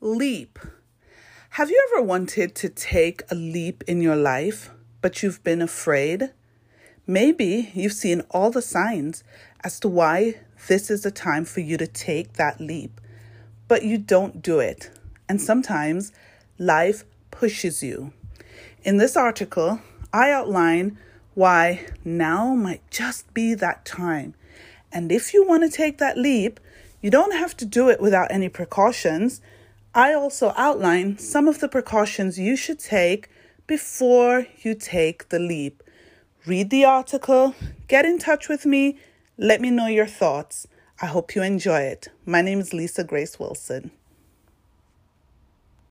Leap. Have you ever wanted to take a leap in your life, but you've been afraid? Maybe you've seen all the signs as to why this is the time for you to take that leap, but you don't do it. And sometimes life pushes you. In this article, I outline why now might just be that time. And if you want to take that leap, you don't have to do it without any precautions. I also outline some of the precautions you should take before you take the leap. Read the article, get in touch with me, let me know your thoughts. I hope you enjoy it. My name is Lisa Grace Wilson.